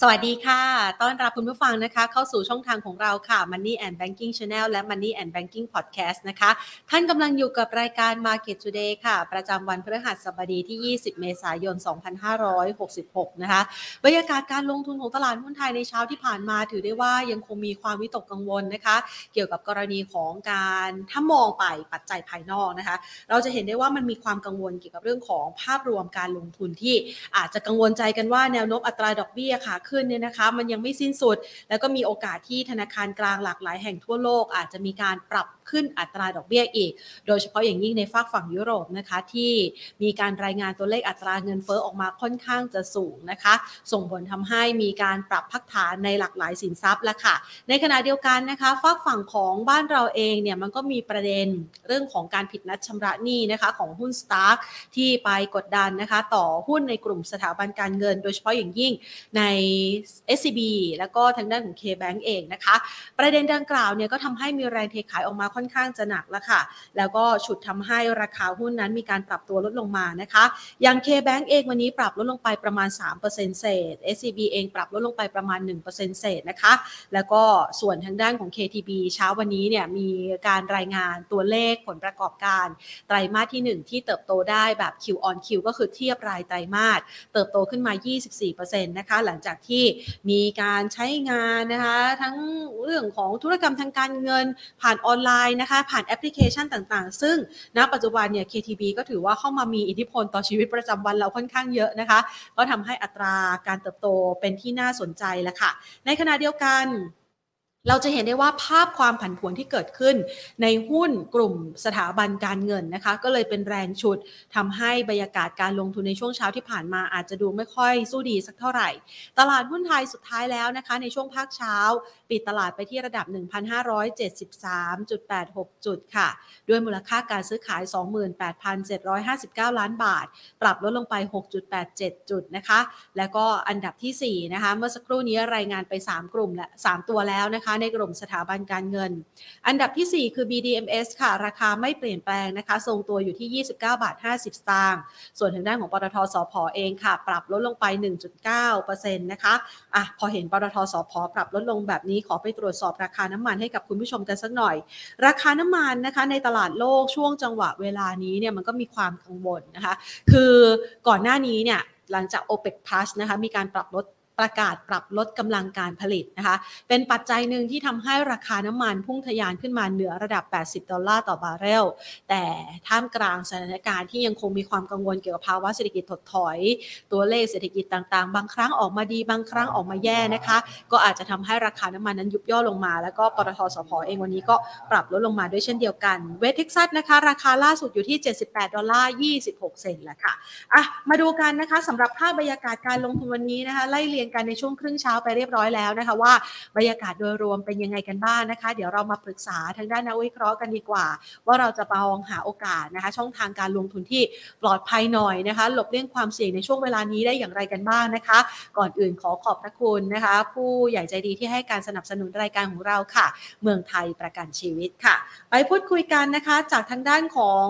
สวัสดีค่ะ ต้อนรับคุณผู้ฟังนะคะ เข้าสู่ช่องทางของเราค่ะ Money and Banking Channel และ Money and Banking Podcast นะคะ ท่านกำลังอยู่กับรายการ Market Today ค่ะ ประจำวันพฤหัสบดีที่ 20 เมษายน 2566 นะคะ บรรยากาศการลงทุนของตลาดหุ้นไทยในเช้าที่ผ่านมาถือได้ว่ายังคงมีความวิตกกังวลนะคะ เกี่ยวกับกรณีของการถ้ามองไปปัจจัยภายนอกนะคะ เราจะเห็นได้ว่ามันมีความกังวลเกี่ยวกับเรื่องของภาพรวมการลงทุนที่อาจจะกังวลใจกันว่าแนวโน้มอัตราดอกเบี้ยค่ะขึ้นเนี่ยนะคะมันยังไม่สิ้นสุด แล้วก็มีโอกาสที่ธนาคารกลางหลากหลายแห่งทั่วโลก อาจจะมีการปรับขึ้นอัตราดอกเบี้ยอีก โดยเฉพาะอย่างยิ่งในฝากฝั่งยุโรปนะคะที่มีการรายงานตัวเลขอัตราเงินเฟ้อออกมาค่อนข้างจะสูงนะคะ ส่งผลทำให้มีการปรับพักฐานในหลากหลายสินทรัพย์แล้วค่ะ ในขณะเดียวกันนะคะฝากฝั่งของบ้านเราเองเนี่ยมันก็มีประเด็นเรื่องของการผิดนัดชำระหนี้นะคะของหุ้นสตาร์ที่ไปกดดันนะคะต่อหุ้นในกลุ่มสถาบันการเงิน โดยเฉพาะอย่างยิ่งใน SCB แล้วก็ทางด้านของ K-Bank เองนะคะ ประเด็นดังกล่าวเนี่ยก็ทำให้มีแรงเทขายออกมาค่อนข้างจะหนักแล้วค่ะ แล้วก็ฉุดทำให้ราคาหุ้นนั้นมีการปรับตัวลดลงมานะคะ อย่าง K-Bank เองวันนี้ปรับลดลงไปประมาณ 3%เศษ SCB เองปรับลดลงไปประมาณ 1%เศษนะคะ แล้วก็ส่วนทางด้านของ KTB เช้าวันนี้เนี่ยมีการรายงานตัวเลขผลประกอบการไตรมาสที่ 1 ที่เติบโตได้แบบ Q on Q ก็คือเทียบรายไตรมาสเติบโตขึ้นมา 24%นะคะหลังจากที่มีการใช้งานนะคะทั้งเรื่องของธุรกรรมทางการเงิน ผ่านออนไลน์นะคะผ่านแอปพลิเคชันต่างๆ ซึ่งณปัจจุบันเนี่ย KTB ก็ถือว่าเข้ามามีอิทธิพลต่อชีวิตประจำวันเราค่อนข้างเยอะนะคะ ก็ทำให้อัตราการเติบโตเป็นที่น่าสนใจแล้วค่ะ ในขณะเดียวกัน เราจะเห็นได้ว่าภาพความผันผวนที่เกิดขึ้น ในหุ้นกลุ่มสถาบันการเงินนะคะ ก็เลยเป็นแรงฉุดทำให้บรรยากาศการลงทุนในช่วงเช้าที่ผ่านมาอาจจะดูไม่ค่อยสู้ดีสักเท่าไหร่ ตลาดหุ้นไทยสุดท้ายแล้วนะคะ ในช่วงภาคเช้า ปิดตลาดไปที่ระดับ 1,573.86 จุดค่ะ ด้วยมูลค่าการซื้อขาย 28,759 ล้านบาท ปรับลดลงไป 6.87 จุดนะคะ แล้วก็อันดับทีสี่4นะคะเมื่อสักครู่นี้รายงานไป 3 กลุ่มและ 3 ตัวแล้วนะคะในกลุ่มสถาบันการเงิน อันดับทีสี่ 4 คือ BDMs ค่ะ ราคาไม่เปลี่ยนแปลงนะคะ ทรงตัวอยู่ที่ 29 บาท 50 สตางค์ส่วนทางด้านของปตทสพเองค่ะ ปรับลดลงไป 1.9%นะคะอะพอเห็นปตทสพปรับลดลงแบบนี้ขอไปตรวจสอบราคาน้ำมันให้กับคุณผู้ชมกันสักหน่อย ราคาน้ำมันนะคะในตลาดโลกช่วงจังหวะเวลานี้เนี่ยมันก็มีความกังวลนะคะ คือก่อนหน้านี้เนี่ยหลังจาก OPEC Plus นะคะมีการปรับลด ประกาศปรับลดกำลังการผลิตนะคะ เป็นปัจจัยหนึ่งที่ทำให้ราคาน้ำมันพุ่งทะยานขึ้นมาเหนือระดับ 80 ดอลลาร์ต่อบาร์เรล แต่ท่ามกลางสถานการณ์ที่ยังคงมีความกังวลเกี่ยวกับภาวะเศรษฐกิจถดถอย ตัวเลขเศรษฐกิจต่างๆ บางครั้งออกมาดีบางครั้งออกมาแย่นะคะ ก็อาจจะทำให้ราคาน้ำมันนั้นยุบย่อลงมา แล้วก็ปตทสพเองวันนี้ก็ปรับลดลงมาด้วยเช่นเดียวกัน เวสต์เท็กซัสนะคะ ราคาล่าสุดอยู่ที่ 78 ดอลลาร์ 26 เซนต์แล้วค่ะอะมาดูกันนะคะสำหรับภาพบรรยากาศการลงทุนวันนี้นะคะไล่เรียงกันในช่วงครึ่งเช้าไปเรียบร้อยแล้วนะคะว่าบรรยากาศโดยรวมเป็นยังไงกันบ้างนะคะ เดี๋ยวเรามาปรึกษาทางด้านนักวิเคราะห์กันดีกว่า ว่าเราจะมองหาโอกาสนะคะ ช่องทางการลงทุนที่ปลอดภัยหน่อยนะคะ หลบเลี่ยงความเสี่ยงในช่วงเวลานี้ได้อย่างไรกันบ้างนะคะ ก่อนอื่นขอขอบพระคุณนะคะ ผู้ใหญ่ใจดีที่ให้การสนับสนุนรายการของเราค่ะ เมืองไทยประกันชีวิตค่ะ ไปพูดคุยกันนะคะ จากทางด้านของ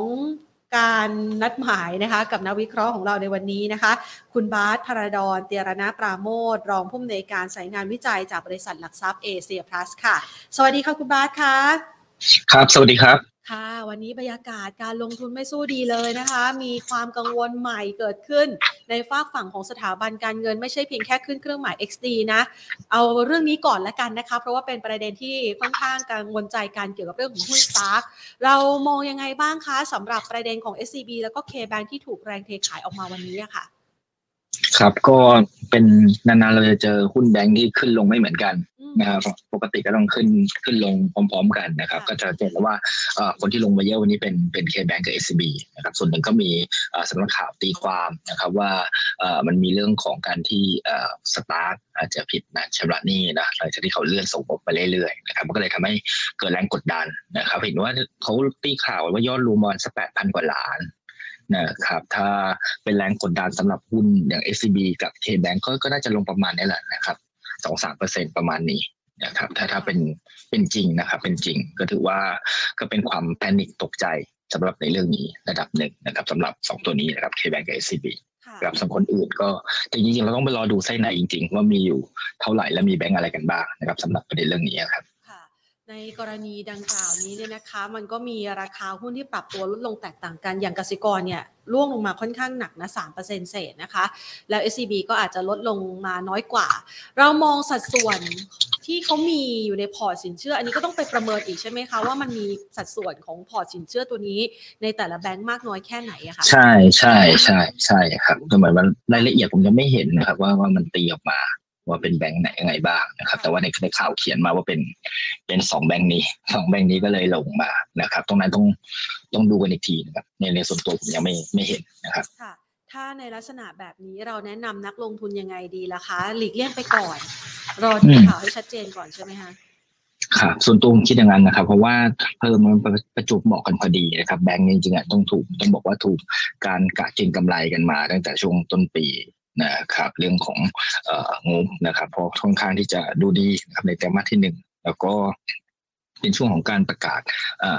การนัดหมายนะคะกับนักวิเคราะห์ของเราในวันนี้นะคะ คุณบาสพาดอนเตียรณปราโมทรองผู้อำนวยการสายงานวิจัยจากบริษัทหลักทรัพย์เอเชียพลัสค่ะ สวัสดีค่ะคุณบาสค่ะ ครับ สวัสดีครับ ค่ะ วันนี้บรรยากาศการลงทุนไม่สู้ดีเลยนะคะ มีความกังวลใหม่เกิดขึ้น ในฝากฝั่งของสถาบันการเงินไม่ใช่เพียงแค่ขึ้นเครื่องหมาย XD นะ เอาเรื่องนี้ก่อนละกันนะคะ เพราะว่าเป็นประเด็นที่ค่อนข้างกังวลใจการเกี่ยวกับเรื่องของหุ้นสตาร์เรามองยังไงบ้างคะสำหรับประเด็นของ SCB แล้วก็ K-Bank ที่ถูกแรงเทขายออกมาวันนี้อะค่ะ ครับก็เป็นนานๆเราจะเจอหุ้นแบงค์ที่ขึ้นลงไม่เหมือนกัน นะครับปกติก็ต้องขึ้นขึ้นลงพร้อม ๆ กันนะครับค่ะก็จะเห็นแล้วว่าเอ่อคนที่ลงมาเยอะวันนี้เป็นเป็น K-Bank กับ SCB นะครับส่วนหนึ่งก็มีเอ่อสำนักข่าวตีความนะครับว่าเอ่อมันมีเรื่องของการที่เอ่อสตาร์ทอาจจะผิดนะชำระหนี้นะหลังจากที่เขาเลื่อนส่งงบไปเรื่อยๆนะครับมันก็เลยทำให้เกิดแรงกดดันนะครับ เห็นว่าเขาตีข่าวว่ายอดรวมประมาณสักแปดพันกว่าล้านนะครับถ้าเป็นแรงกดดันสำหรับหุ้นอย่าง SCB กับ KBank ก็ก็น่าจะลงประมาณนี้แหละนะครับ สองสามเปอร์เซ็นประมาณนี้นะครับถ้าถ้าเป็นเป็นจริงนะครับเป็นจริงก็ถือว่าก็เป็นความแพนิคตกใจสำหรับในเรื่องนี้ระดับหนึ่งนะครับสำหรับสองตัวนี้นะครับ KBank กับ SCB ค่ะค่ะกับส่วนคนอื่นก็แต่จริงๆเราต้องไปรอดูไส้ในจริง ๆ ว่ามีอยู่เท่าไหร่และมีแบงก์อะไรกันบ้างนะครับสำหรับประเด็นเรื่องนี้ครับค่ะ ในกรณีดังกล่าวนี้เนี่ยนะคะ มันก็มีราคาหุ้นที่ปรับตัวลดลงแตกต่างกันอย่างกสิกรเนี่ยร่วงลงมาค่อนข้างหนักนะ3%เศษนะคะ แล้ว SCB ก็อาจจะลดลงมาน้อยกว่า เรามองสัดส่วนที่เขามีอยู่ในพอร์ตสินเชื่อ อันนี้ก็ต้องไปประเมินอีกใช่ไหมคะ ว่ามันมีสัดส่วนของพอร์ตสินเชื่อตัวนี้ ในแต่ละแบงก์มากน้อยแค่ไหนอะคะใช่ใช่ใช่ใช่ครับก็เหมือนว่ารายละเอียดผมยังไม่เห็นนะครับว่าว่ามันตีออกมา ว่าเป็นแบงค์ไหนยังไงบ้างนะครับ แต่ว่าในในข่าวเขียนมาว่าเป็นเป็นสองแบงค์นี้สองแบงค์นี้ก็เลยลงมานะครับ ตรงนั้นต้องต้องดูกันอีกทีนะครับในในส่วนตัวผมยังไม่ไม่เห็นนะครับค่ะถ้าในลักษณะแบบนี้เราแนะนำนักลงทุนยังไงดีล่ะคะ หลีกเลี่ยงไปก่อน รอดูอืมข่าวให้ชัดเจนก่อนใช่ไหมคะครับส่วนตัวผมคิดอย่างนั้นนะครับ เพราะว่าเพิ่มมันประประจวบเหมาะกันพอดีนะครับแบงก์จริงๆอะต้องถูกต้องบอกว่าถูกการกะเก็งกำไรกันมาตั้งแต่ช่วงต้นปี นะครับเรื่องของงบนะครับเพราะค่อนข้างที่จะดูดีนะครับในไตรมาสที่หนึ่งแล้วก็เป็นช่วงของการประกาศ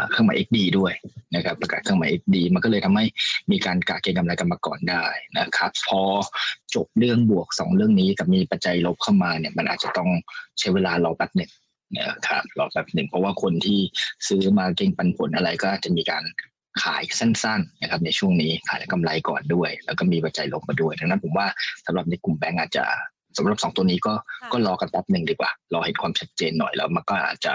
เครื่องหมาย XD ด้วยนะครับประกาศเครื่องหมาย XD มันก็เลยทำให้มีการกะเก็งกำไรกันมาก่อนได้นะครับ พอจบเรื่องบวกสองเรื่องนี้กับมีปัจจัยลบเข้ามาเนี่ยมันอาจจะต้องใช้เวลารอแป๊บหนึ่งนะครับรอแป๊บหนึ่งเพราะว่าคนที่ซื้อมาเก็งปันผลอะไรก็อาจจะมีการ ขายสั้นๆนะครับในช่วงนี้ขายกำไรก่อนด้วย แล้วก็มีปัจจัยลบมาด้วยดังนั้นผมว่าสำหรับในกลุ่มแบงก์อาจจะสำหรับสองตัวนี้ก็ค่ะก็รอกันแป๊บหนึ่งดีกว่า รอเห็นความชัดเจนหน่อยแล้วมันก็อาจจะ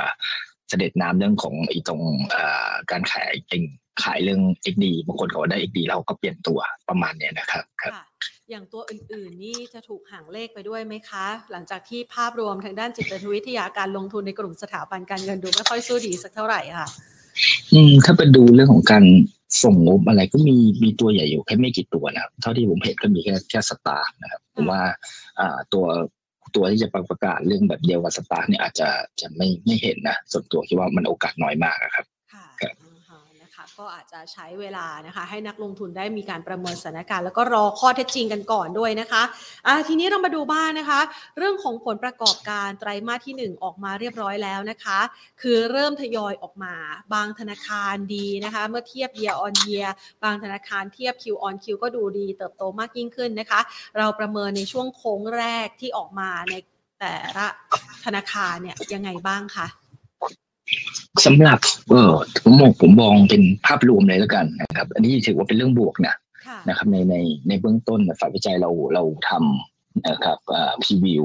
เสด็จน้ำเรื่องของไอ้ตรงเอ่อการขายเองขายเรื่อง XD บางคนเขาได้ XD แล้วก็เปลี่ยนตัวประมาณเนี้ยนะครับครับค่ะอย่างตัวอื่นๆ นี่จะถูกห่างเลขไปด้วยไหมคะ หลังจากที่ภาพรวมทางด้านจิตวิทยาการลงทุนในกลุ่มสถาบันการเงินดูไม่ค่อยสู้ดีสักเท่าไหร่ค่ะ อืม ถ้าไปดูเรื่องของการส่งงบอะไรก็มีมีตัวใหญ่อยู่แค่ไม่กี่ตัวนะครับ เท่าที่ผมเห็นก็มีแค่แค่สตาร์นะครับผมว่า อ่าตัวตัวที่จะประกาศเรื่องแบบเดียวกับสตาร์เนี่ยอาจจะจะไม่ไม่เห็นนะส่วนตัวคิดว่ามันโอกาสน้อยมากอะครับค่ะครับอ่าฮะนะคะ ก็อาจจะใช้เวลานะคะให้นักลงทุนได้มีการประเมินสถานการณ์แล้วก็รอข้อเท็จจริงกันก่อนด้วยนะคะอ่าทีนี้เรามาดูบ้างนะคะ เรื่องของผลประกอบการไตรมาสที่ 1 ออกมาเรียบร้อยแล้วนะคะ คือเริ่มทยอยออกมาบางธนาคารดีนะคะ เมื่อเทียบ year on year บางธนาคารเทียบ Q on Q ก็ดูดีเติบโตมากยิ่งขึ้นนะคะ เราประเมินในช่วงโค้งแรกที่ออกมาในแต่ละธนาคารเนี่ยยังไงบ้างคะ สำหรับเออผมมองผมมองเป็นภาพรวมเลยแล้วกันนะครับ อันนี้ถือว่าเป็นเรื่องบวกนะค่ะนะครับ ในในในเบื้องต้นเนี่ยฝ่ายวิจัยเราเราทำนะครับ preview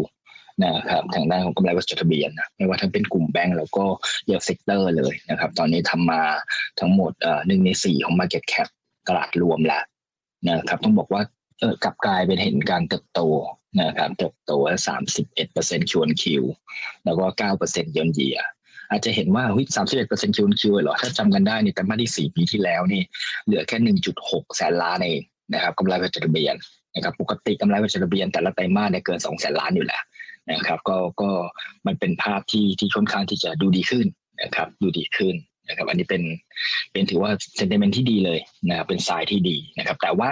นะครับทางด้านของกำไรบริษัทจดทะเบียนนะไม่ว่าทั้งเป็นกลุ่มแบงก์แล้วก็ real sector เลยนะครับ ตอนนี้ทำมาทั้งหมดเอ่อหนึ่งในสี่ของ Market Cap ตลาดรวมแล้วนะครับ ต้องบอกว่าเออกลับกลายเป็นเห็นการเติบโตนะครับเติบโตสามสิบเอ็ดเปอร์เซ็นต์คิวคิวแล้วก็เก้าเปอร์เซ็นต์ยอนเยีย อาจจะเห็นว่าสามสิบเอ็ดเปอร์เซ็นต์คิวคิวเหรอ ถ้าจำกันได้นี่ไตรมาสที่สี่ปีที่แล้วนี่ เหลือแค่หนึ่งจุดหกแสนล้านเองนะครับกำไรบริษัทจดทะเบียนนะครับปกติกำไรบริษัทจดทะเบียนแต่ละไตรมาสเนี่ยเกินสองแสนล้านอยู่แล้วนะครับ ก็ก็มันเป็นภาพที่ที่ค่อนข้างที่จะดูดีขึ้นนะครับดูดีขึ้นนะครับอันนี้เป็นเป็นถือว่าเซนเ i เมนที่ดีเลยนะครับเป็นสายที่ดีนะครับ แต่ว่า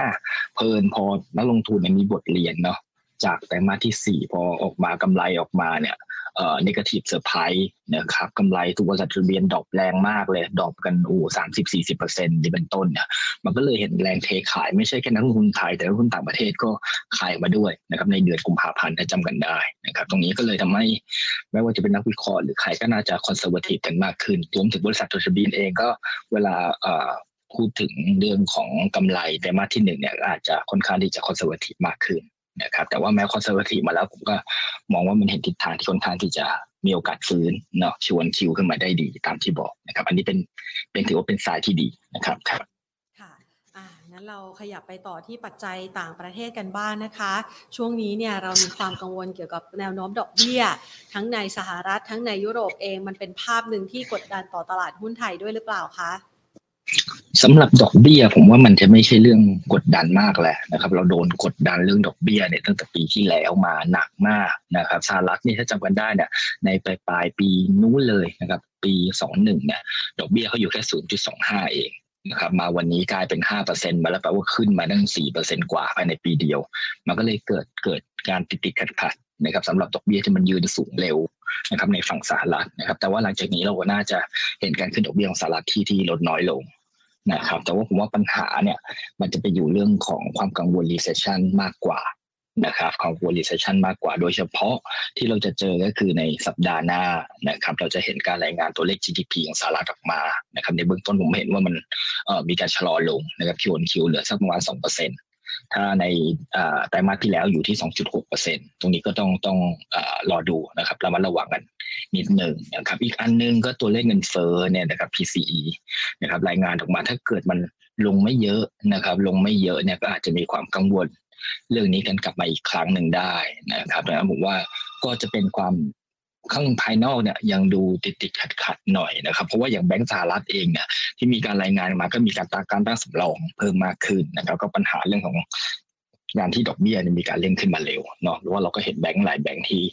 เผอิญพอนักลงทุนเนี่ยมีบทเรียนเนาะจากไตรมาสที่สี่พอออกมากำไรออกมาเนี่ย เอ่อ negative surprise นะครับกำไรตัวบริษัทจดทะเบียน drop แรงมากเลย drop กันโอ้สามสิบสี่สิบเปอร์เซ็นต์นี่เป็นต้นเนี่ยมันก็เลยเห็นแรงเทขายไม่ใช่แค่นักลงทุนไทย แต่นักลงทุนต่างประเทศก็ขายมาด้วยนะครับในเดือนกุมภาพันธ์ถ้าจำกันได้นะครับตรงนี้ก็เลยทำให้ไม่ว่าจะเป็นนักวิเคราะห์หรือใครก็น่าจะ conservative กันมากขึ้นรวมถึงบริษัทจดทะเบียนเองก็เวลาเอ่อพูดถึงเรื่องของกำไรไตรมาสที่หนึ่งเนี่ยอาจจะค่อนข้างที่จะ conservative มากขึ้น นะครับแต่ว่าแม้ conservative มาแล้วผมก็มองว่ามันเห็นทิศทางที่ค่อนข้างที่จะมีโอกาสฟื้นเนาะ Q on Q ขึ้นมาได้ดีตามที่บอกนะครับ อันนี้เป็นเป็นถือว่าเป็นสายที่ดีนะครับครับค่ะอ่างั้นเราขยับไปต่อที่ปัจจัยต่างประเทศกันบ้างนะคะ ช่วงนี้เนี่ยเรามีความกังวลเกี่ยวกับแนวโน้มดอกเบี้ย ทั้งในสหรัฐทั้งในยุโรปเองมันเป็นภาพหนึ่งที่กดดันต่อตลาดหุ้นไทยด้วยหรือเปล่าคะ สำหรับดอกเบี้ย ผมว่ามันจะไม่ใช่เรื่องกดดันมากแหละนะครับ เราโดนกดดันเรื่องดอกเบี้ยเนี่ยตั้งแต่ปีที่แล้วมาหนักมากนะครับสหรัฐนี่ถ้าจำกันได้เนี่ยในปลายปลายปีนู้นเลยนะครับ ปีสองหนึ่งเนี่ยดอกเบี้ยเขาอยู่แค่ศูนย์จุดสองห้าเองนะครับมาวันนี้กลายเป็นห้าเปอร์เซ็นมาแล้วแปลว่าขึ้นมาตั้งสี่เปอร์เซ็นกว่าภายในปีเดียว มันก็เลยเกิดเกิดการติดติดขัดขัดนะครับสำหรับดอกเบี้ยที่มันยืนสูงเร็วนะครับในฝั่งสหรัฐนะครับแต่ว่าหลังจากนี้เราก็น่าจะเห็นการขึ้นดอกเบี้ยของสหรัฐที่ที่ลดน้อยลง นะครับ แต่ว่าผมว่าปัญหาเนี่ยมันจะไปอยู่เรื่องของความกังวล recession มากกว่านะครับความกังวล recession มากกว่า โดยเฉพาะที่เราจะเจอก็คือในสัปดาห์หน้านะครับเราจะเห็นการรายงานตัวเลข GDP ของสหรัฐออกมานะครับในเบื้องต้นผมเห็นว่ามันมีการชะลอลงนะครับคิวนคิวเหลือสักประมาณสองเปอร์เซ็นต์ ถ้าในไตรมาสที่แล้วอยู่ที่ 2.6%ตรงนี้ก็ต้องต้องรอดูนะครับระมัดระวังกันนิดหนึ่งนะครับอีกอันนึงก็ตัวเลขเงินเฟ้อเนี่ยนะครับ PCE นะครับรายงานออกมาถ้าเกิดมันลงไม่เยอะนะครับ ลงไม่เยอะเนี่ยก็อาจจะมีความกังวลเรื่องนี้กันกลับมาอีกครั้งหนึ่งได้นะครับดังนั้นผมว่าก็จะเป็นความ ข้างภายนอกเนี่ยยังดูติดติดขัดขัดหน่อยนะครับ เพราะว่าอย่างแบงก์สหรัฐเองเนี่ยที่มีการรายงานมาก็มีการตั้งการตั้งสำรองเพิ่มมากขึ้นนะครับ ก็ปัญหาเรื่องของงานที่ดอกเบี้ยมีการเร่งขึ้นมาเร็วเนาะหรือว่าเราก็เห็นแบงก์หลายแบงก์ที่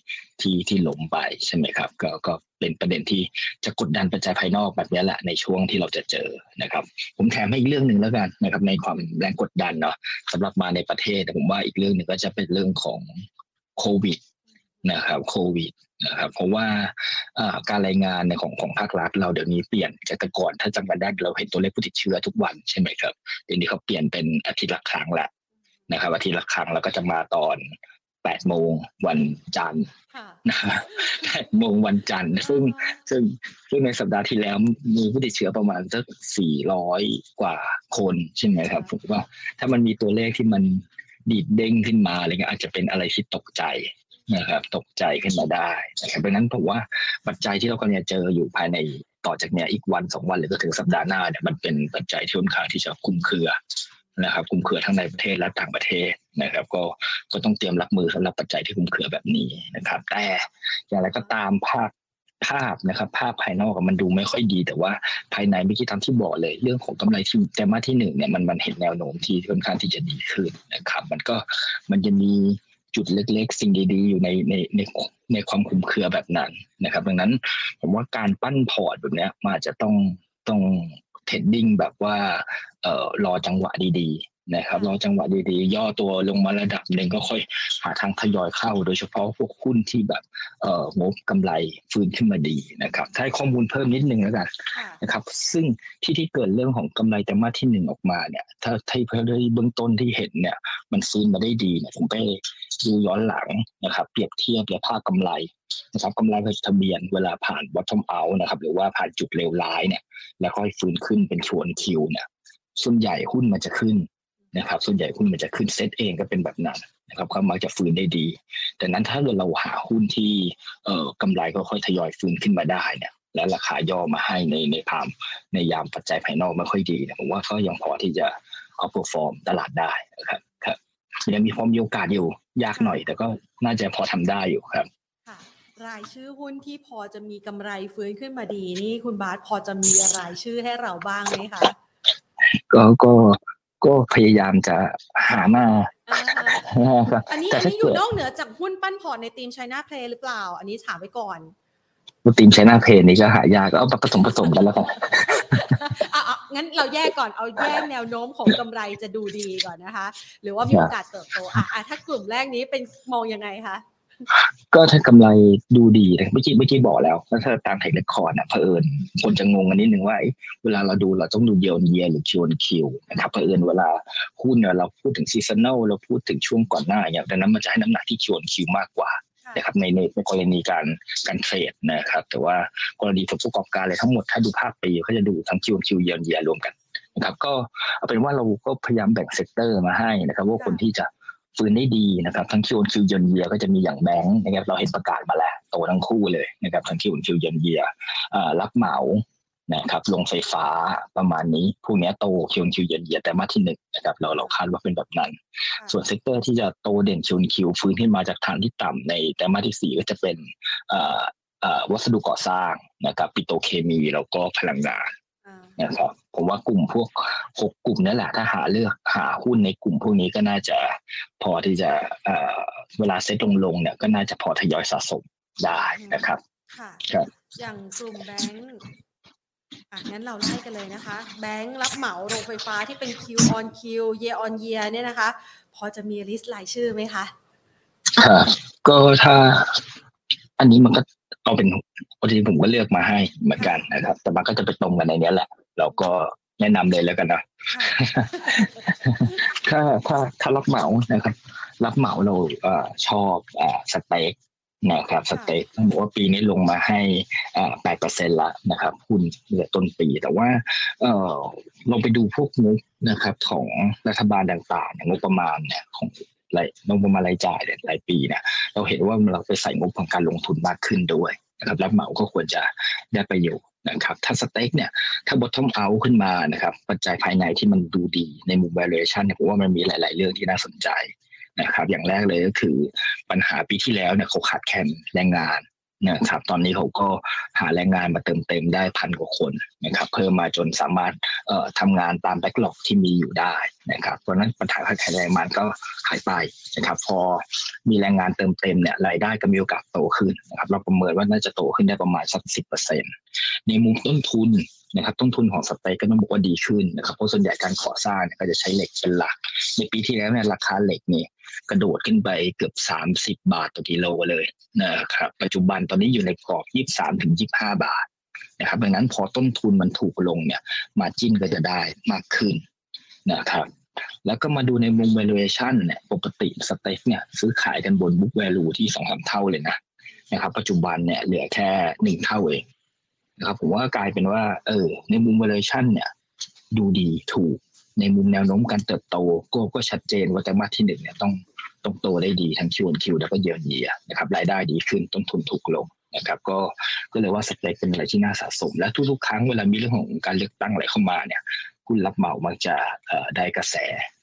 ที่ที่ล้มไปใช่ไหมครับ ก็ก็เป็นประเด็นที่จะกดดันปัจจัยภายนอกแบบนี้แหละในช่วงที่เราจะเจอนะครับ ผมแถมให้อีกเรื่องหนึ่งแล้วกันนะครับ ในความแรงกดดันเนาะสำหรับมาในประเทศผมว่าอีกเรื่องหนึ่งก็จะเป็นเรื่องของโควิด นะครับโควิดนะครับเพราะว่าการรายงานในของของภาครัฐ เราเดี๋ยวนี้เปลี่ยนจากแต่ก่อนถ้าจำกันได้เราเห็นตัวเลขผู้ติดเชื้อทุกวันใช่ไหมครับเดี๋ยวนี้เขาเปลี่ยนเป็นอาทิตย์ละครั้งละนะครับอาทิตย์ละครั้งแล้วก็จะมาตอนแปดโมงวันจันทร์นะแปดโมงวันจันทร์ซึ่งซึ่งซึ่งในสัปดาห์ที่แล้วมีผู้ติดเชื้อประมาณสักสี่ร้อยกว่าคนใช่ไหมครับผมว่าถ้ามันมีตัวเลขที่มันดีดเด้งขึ้นมาอะไรเงี้ยอาจจะเป็นอะไรที่ตกใจ นะครับตกใจขึ้นมาได้นะครับดังนั้นผมว่าปัจจัยที่เรากำลังจะเจออยู่ภายในต่อจากเนี้ยอีกวันสองวันหรือก็ถึงสัปดาห์หน้าเนี่ยมันเป็นปัจจัยที่ค่อนข้างที่จะคุ้มเครือนะครับคุ้มเครือทั้งในประเทศและต่างประเทศนะครับ ก็ก็ต้องเตรียมรับมือสำหรับปัจจัยที่คุ้มเครือแบบนี้นะครับ แต่อย่างไรก็ตามภาพภาพนะครับ ภาพภายนอกมันดูไม่ค่อยดี แต่ว่าภายในเมื่อกี้ทำที่บอกเลย เรื่องของกำไรที่แต่มาที่หนึ่งเนี่ยมันมันเห็นแนวโน้มที่ค่อนข้างที่จะดีขึ้นนะครับ มันก็มันจะมี จุดเล็ก ๆ สิ่งดีๆ อยู่ในในในในความคลุมเครือแบบนั้นนะครับ ดังนั้นผมว่าการปั้นพอร์ตแบบนี้มันอาจจะต้องต้อง trading แบบว่าเอ่อรอจังหวะดี นะครับรอจังหวะดีๆ ย่อตัวลงมาระดับหนึ่งก็ค่อยหาทางทยอยเข้า โดยเฉพาะพวกหุ้นที่แบบเอ่องบกำไรฟื้นขึ้นมาดีนะครับถ้าให้ข้อมูลเพิ่มนิดนึงแล้วกันนะครับ ซึ่งที่ที่เกิดเรื่องของกำไรไตรมาสที่หนึ่งออกมาเนี่ย ถ้าที่เพื่อเบื้องต้นที่เห็นเนี่ย มันฟื้นมาได้ดีเนี่ยผมไปดูย้อนหลังนะครับ เปรียบเทียบและภาคกำไรนะครับกำไรทะเบียนเวลาผ่าน bottom out นะครับ หรือว่าผ่านจุดเลวร้ายเนี่ย แล้วค่อยฟื้นขึ้นเป็นชวนคิวเนี่ยส่วนใหญ่หุ้นมันจะขึ้น นะครับ ส่วนใหญ่หุ้นมันจะขึ้นเซตเองก็เป็นแบบนั้นนะครับเขามักจะฟื้นได้ดี แต่นั้นถ้าเราหาหุ้นที่เอ่อกำไรก็ค่อยทยอยฟื้นขึ้นมาได้เนี่ยแล้วราคาย่อมาให้ในในพามในยามปัจจัยภายนอกไม่ค่อยดีนะผมว่าก็ยังพอที่จะoutperform ตลาดได้นะครับครับยังมีความมีโอกาสอยู่ยากหน่อย แต่ก็น่าจะพอทำได้อยู่ครับรายชื่อหุ้นที่พอจะมีกำไรฟื้นขึ้นมาดีนี่คุณบาสพอจะมีรายชื่อให้เราบ้างไหมคะก็ก็ ก็พยายามจะหามาอันนี้อันนี้อยู่นอกเหนือจากหุ้นปั้นพอร์ตในธีม China Play หรือเปล่า อันนี้ถามไว้ก่อนธีม China Play นี่ก็หายากก็เอาผสมผสมกันแล้วกันอะงั้นเราแยกก่อนเอาแยกแนวโน้มของกำไรจะดูดีก่อนนะคะ หรือว่ามีโอกาสเติบโตอะถ้ากลุ่มแรกนี้เป็นมองยังไงคะ ก็ถ้ากำไรดูดีนะเมื่อกี้เมื่อกี้บอกแล้วถ้าตาม technical นะเผอิญคนจะงงกันนิดนึงว่าเวลาเราดูเราต้องดูเยียร์เยียหรือ Q on Q นะครับเผอิญเวลาหุ้นเนี่ยเราพูดถึง seasonal เราพูดถึงช่วงก่อนหน้าอย่างดังนั้นมันจะให้น้ำหนักที่ Q on Q มากกว่านะครับในในกรณีการการเทรดนะครับ แต่ว่ากรณีผลประกอบการอะไรทั้งหมดถ้าดูภาคปีเขาจะดูทั้งคิวคิวเยียร์เยียรวมกันนะครับก็เอาเป็นว่าเราก็พยายามแบ่ง sector มาให้นะครับ ว่าคนที่จะ ฟื้นได้ดีนะครับทั้งคิวคิวเยนเยียก็จะมีอย่างแบงค์นะครับเราเห็นประกาศมาแล้วโตทั้งคู่เลยนะครับทั้งคิวคิวเยนเยียรับเหมานะครับโรงไฟฟ้าประมาณนี้พวกนี้โต Q on Q Year on Year ไตรมาสที่หนึ่งนะครับเราเราคาดว่าเป็นแบบนั้น ส่วน sector ที่จะโตเด่นคิวคิวฟื้นขึ้นมาจากฐานที่ต่ำในไตรมาสที่สี่ก็จะเป็นวัสดุก่อสร้างนะครับปิโตเคมีแล้วก็พลังงาน นะครับผมว่ากลุ่มพวกหกกลุ่มนั่นแหละถ้าหาเลือกหาหุ้นในกลุ่มพวกนี้ก็น่าจะพอที่จะเวลาเซ็ตลงลงเนี่ยก็น่าจะพอทยอยสะสมได้นะครับค่ะครับอย่างกลุ่มแบงก์อะงั้นเราไล่กันเลยนะคะ แบงก์รับเหมาโรงไฟฟ้าที่เป็น Q on Q year on year เนี่ยนะคะ พอจะมีลิสต์รายชื่อไหมคะค่ะก็ถ้าอันนี้มันก็เอาเป็นพอดีผมก็เลือกมาให้เหมือนกันนะครับ แต่มันก็จะไปตรงกันในนี้แหละ เราก็แนะนำเลยแล้วกันนะถ้าถ้าถ้ารับเหมานะครับ รับเหมาเราเอ่อชอบอ่าสเต็กนะครับสเต็กต้องบอกว่าปีนี้ลงมาให้อ่าแปดเปอร์เซ็นละนะครับหุ้นเหลือต้นปี แต่ว่าเอ่อลองไปดูพวกงบนะครับ ของรัฐบาลต่างๆอย่างงบประมาณเนี่ยของรายงบประมาณรายจ่ายเนี่ยรายปีเนี่ยเราเห็นว่าเราไปใส่งบของการลงทุนมากขึ้นด้วยนะครับรับเหมาก็ควรจะได้ประโยชน์ นะครับถ้าสเต็กเนี่ยถ้า bottom out ขึ้นมานะครับปัจจัยภายในที่มันดูดีในมุม valuation เนี่ยผมว่ามันมีหลาย ๆ เรื่องที่น่าสนใจนะครับอย่างแรกเลยก็คือปัญหาปีที่แล้วเนี่ยเขาขาดแคลนแรงงาน นะครับตอนนี้เขาก็หาแรงงานมาเติมเต็มได้พันกว่าคนนะครับเพิ่มมาจนสามารถเอ่อทำงานตาม backlog ที่มีอยู่ได้นะครับเพราะฉะนั้นปัญหาขาดแคลนแรงงานก็หายไปนะครับพอมีแรงงานเติมเต็มเนี่ยรายได้ก็มีโอกาสโตขึ้นนะครับเราประเมินว่าน่าจะโตขึ้นได้ประมาณสักสิบเปอร์เซ็นต์ในมุมต้นทุน นะครับต้นทุนของ STEC ก็ต้องบอกว่าดีขึ้นนะครับเพราะส่วนใหญ่การก่อสร้างเนี่ยก็จะใช้เหล็กเป็นหลัก ในปีที่แล้วเนี่ยราคาเหล็กเนี่ยกระโดดขึ้นไปเกือบ 30 บาทต่อกิโลเลยนะครับปัจจุบันตอนนี้อยู่ในกรอบ 23ถึง25 บาทนะครับดังนั้นพอต้นทุนมันถูกลงเนี่ย margin ก็จะได้มากขึ้นนะครับแล้วก็มาดูในมุม valuation เนี่ยปกติ STEC เนี่ยซื้อขายกันบน book value ที่สองสามเท่าเลยนะนะครับปัจจุบันเนี่ยเหลือแค่หนึ่งเท่าเอง นะครับผมว่ากลายเป็นว่า เออ ในมุม valuation เนี่ย ดูดีถูกในมุมแนวโน้มการเติบโตก็ก็ชัดเจนว่าไตรมาสที่หนึ่งเนี่ยต้องต้องโตได้ดีทั้งคิวคิวแล้วก็เยือนเยียนะครับรายได้ดีขึ้นต้นทุนถูกลงนะครับ ก็ก็เลยว่าสเปคเป็นอะไรที่น่าสะสม และทุกๆครั้งเวลามีเรื่องของการเลือกตั้งอะไรเข้ามาเนี่ยหุ้นรับเหมามักจะได้กระแส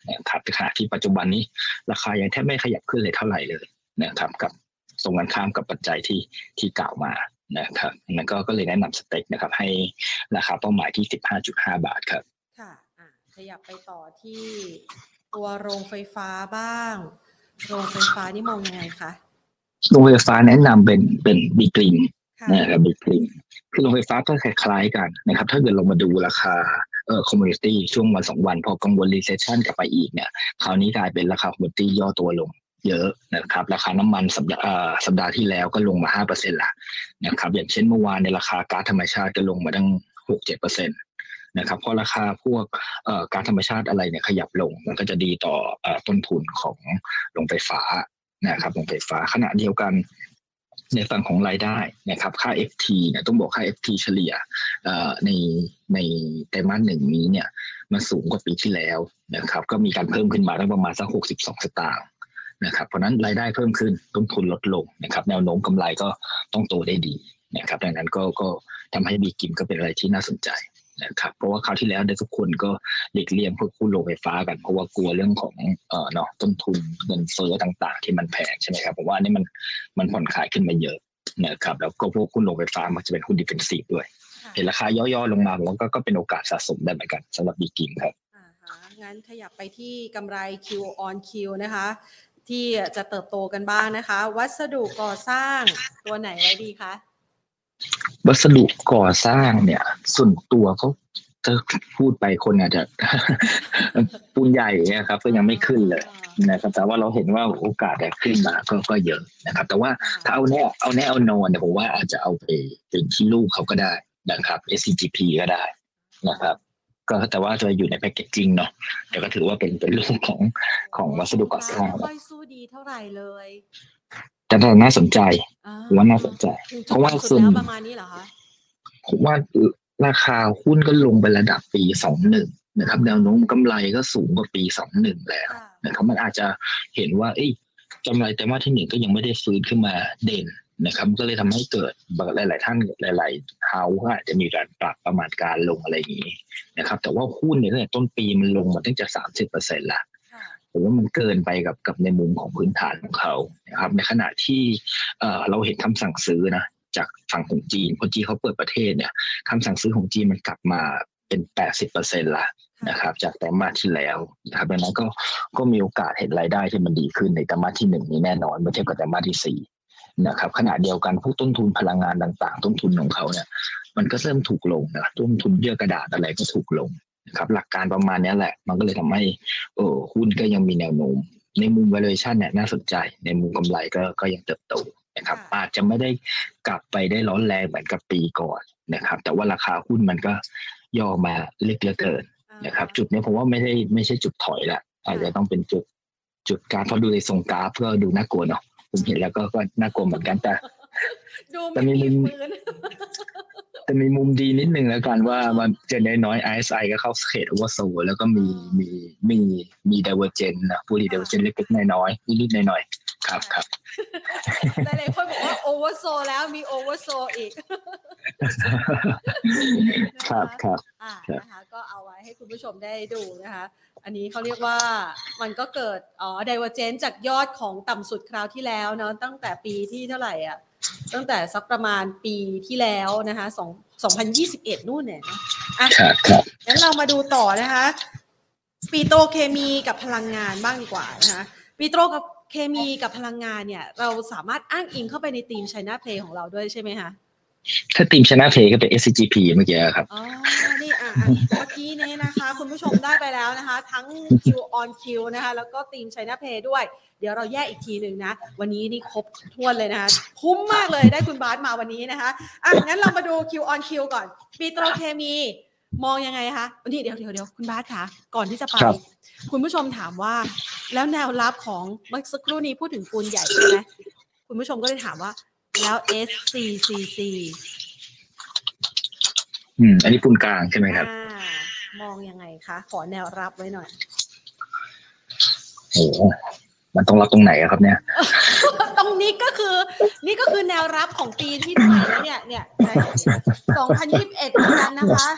นะครับขณะที่ปัจจุบันนี้ ราคายังแทบไม่ขยับขึ้นเลยเท่าไหร่เลยนะครับกับตรงกันข้ามกับปัจจัยที่ที่กล่าวมา นะครับนั่นก็ก็เลยแนะนำสเต็กนะครับ ให้ราคาเป้าหมายที่ 15.5 บาทครับค่ะอะขยับไปต่อที่ตัวโรงไฟฟ้าบ้าง โรงไฟฟ้านี่มองยังไงคะโรงไฟฟ้าแนะนำเป็นเป็น B.Grimm ค่ะนะครับ B.Grimm คือโรงไฟฟ้าก็คล้ายๆกันนะครับ ถ้าเกิดเรามาดูราคาเอ่อ commodity ช่วงวันสองวัน พอกังวล recession กลับไปอีกเนี่ยคราวนี้กลายเป็นราคา commodity ย่อตัวลง เยอะนะครับ ราคาน้ำมันสัปดาห์สัปดาห์ที่แล้วก็ลงมา5%ละนะครับ อย่างเช่นเมื่อวานในราคาก๊าซธรรมชาติก็ลงมาตั้ง6-7%นตนะครับเพราะราคาพวกก๊าซธรรมชาติอะไรเนี่ยขยับลง มันก็จะดีต่ออต้นทุนของโรงไฟฟ้านะครับโรงไฟฟ้าขณะเดียวกันในฝั่งของรายได้นะครับ ค่า FT เนี่ยต้องบอกค่า FT เฉลี่ยในในไตรมาสหนึ่งนี้เนี่ยมันสูงกว่าปีที่แล้วนะครับ ก็มีการเพิ่มขึ้นมาตั้งประมาณสัก 62 สตางค์ นะครับเพราะฉะนั้นรายได้เพิ่มขึ้นต้นทุนลดลงนะครับ แนวโน้มกำไรก็ต้องโตได้ดีนะครับดังนั้นก็ก็ทำให้ B.Grimm ก็เป็นอะไรที่น่าสนใจนะครับเพราะว่าคราวที่แล้วเนี่ยทุกคนก็หลีกเลี่ยงพวกหุ้นโรงไฟฟ้ากัน เพราะว่ากลัวเรื่องของเอ่อเนาะต้นทุนเงินเฟ้อต่างๆ ที่มันแพงใช่ไหมครับผมว่าอันนี้มันมันผ่อนคลายขึ้นมาเยอะนะครับแล้วก็พวกหุ้นโรงไฟฟ้ามันจะเป็นหุ้น defensive ด้วยค่ะเห็นราคาย่อๆลงมาผมว่าก็ก็เป็นโอกาสสะสมได้เหมือนกันสำหรับ B.Grimm ครับอ่าฮะงั้นขยับไปที่กำไร Q on Q นะคะ ที่จะเติบโตกันบ้างนะคะ วัสดุก่อสร้างตัวไหนไว้ดีคะวัสดุก่อสร้างเนี่ย ส่วนตัวเขาถ้าพูดไปคนอาจจะปูนใหญ่เนะครับก็ยังไม่ขึ้นเลยนะครับ แต่ว่าเราเห็นว่าโอกาสจะขึ้นมาก็ก็เยอะนะครับ แต่ว่าถ้าเอาแน่เอาแน่เอานอนเนี่ยผมว่าอาจจะเอาไปเป็นที่ลูกเขาก็ได้นะครับ SCGP ก็ได้นะครับ ก็แต่ว่าจะอยู่ในแพคเกจจิ้งเนาะแต่ก็ถือว่าเป็นเป็นลูกของของวัสดุก่อสร้างไม่ค่อยสู้ดีเท่าไหร่เลย แต่น่าสนใจอ่ผมว่าน่าสนใจถึงเพราะว่าจุดส่สุวนดแล้วประมาณนี้เหรอคะผมว่าราคาหุ้นก็ลงไประดับปีสองหนึ่งนะครับแนวโน้มกำไรก็สูงกว่าปีสองหนึ่งแล้วค่ะนะครับมันอาจจะเห็นว่า เอ้ยกำไรแต่ว่าสที่หนึ่งก็ยังไม่ได้ฟื้นขึ้นมาเด่น นะครับ ก็เลยทำให้เกิดหลาย ๆ ท่านหลายๆเฮาส์ก็อาจจะมีการปรับประมาณการลงอะไรอย่างนี้นะครับ แต่ว่าหุ้นเนี่ยตั้งแต่ต้นปีมันลงมาตั้งแต่สามสิบเปอร์เซ็นต์ละค่ะผมว่ามันเกินไปกับกับในมุมของพื้นฐานของเขานะครับ ในขณะที่เอ่อเราเห็นคำสั่งซื้อนะจากฝั่งของจีนเพราะจีนเขาเปิดประเทศเนี่ยคำสั่งซื้อของจีนมันกลับมาเป็นแปดสิบเปอร์เซ็นต์ละนะครับ จากไตรมาสที่แล้วนะครับดังนั้นก็ก็มีโอกาสเห็นรายได้ที่มันดีขึ้นในไตรมาสที่หนึ่งนี้แน่นอนเมื่อเทียบกับไตรมาสที่สี่ นะครับขณะเดียวกันพวกต้นทุนพลังงานต่าง ๆ ต้นทุนของเขาเนี่ย มันก็เริ่มถูกลงนะต้นทุนเยื่อกระดาษอะไรก็ถูกลงนะครับหลักการประมาณเนี้ยแหละ มันก็เลยทำให้เออหุ้นก็ยังมีแนวโน้มในมุม valuation เนี่ยน่าสนใจ ในมุมกำไรก็ก็ยังเติบโตนะครับค่ะอาจจะไม่ได้กลับไปได้ร้อนแรงเหมือนกับปีก่อนนะครับ แต่ว่าราคาหุ้นมันก็ย่อมาเล็กเหลือเกินนะครับ จุดนี้ผมว่าไม่ได้ไม่ใช่จุดถอยละอาจจะต้องเป็นจุดจุดการเพราะดูในทรงกราฟเพื่อดูน่ากลัวเนาะ ผมเห็นแล้วก็ก็น่ากลัวเหมือนกันแต่ดูแต่ไม่มีมีมุมฟื้นแต่มีมุมดีนิดนึงแล้วกันว่ามันเจนน้อยๆ RSI ก็เข้าเขต oversold แล้วก็มีมีมีมี divergence นะผู้ดี divergence เล็กๆน้อยๆนิดๆหน่อยๆครับครับหลายๆคนบอกว่า oversold แล้วมี oversold อีก ครับครับอ่าครับนะคะก็เอาไว้ให้คุณผู้ชมได้ดูนะคะ อันนี้เขาเรียกว่ามันก็เกิดอ๋อ divergence จากยอดของต่ำสุดคราวที่แล้วเนาะตั้งแต่ปีที่เท่าไหร่อะตั้งแต่สักประมาณปีที่แล้วนะคะสองสองพันยี่สิบเอ็ดนู่นเนี่ยนะอะครับครับงั้นเรามาดูต่อนะคะปิโตรเคมีกับพลังงานบ้างดีกว่านะคะปิโตรกับเคมีกับพลังงานเนี่ย เราสามารถอ้างอิงเข้าไปในทีม China Play ของเราด้วยใช่ไหมคะ ถ้าทีมชนะเพก็เป็น SCGP เมื่อกี้ครับอ๋อนี่อะอะเมื่อกี้นี้นะคะ คุณผู้ชมได้ไปแล้วนะคะ ทั้ง Q on Q นะคะ แล้วก็ทีม China Play ด้วย เดี๋ยวเราแยกอีกทีหนึ่งนะ วันนี้นี่ครบถ้วนเลยนะคะคุ้มมากเลยได้คุณบาสมาวันนี้นะคะอะงั้นเรามาดู Q on Q ก่อนปีโตรเคมีมองยังไงคะนี่เดี๋ยวเดี๋ยวเดี๋ยวคุณบาสคะก่อนที่จะไปครับคุณผู้ชมถามว่า แล้วแนวรับของเมื่อสักครู่นี้พูดถึงปูนใหญ่ใช่ไหมคุณผู้ชมก็เลยถามว่า แล้ว SCCC อืม อันนี้ปูนกลางใช่ไหมครับอ่ามองยังไงคะ ขอแนวรับไว้หน่อย โอ้โหมันต้องรับตรงไหนอะครับเนี่ย ตรงนี้ก็คือ นี่ก็คือแนวรับของปีที่เท่าไหร่แล้วเนี่ย เนี่ยสองพันยี่สิบเอ็ดเหมือนกันนะคะ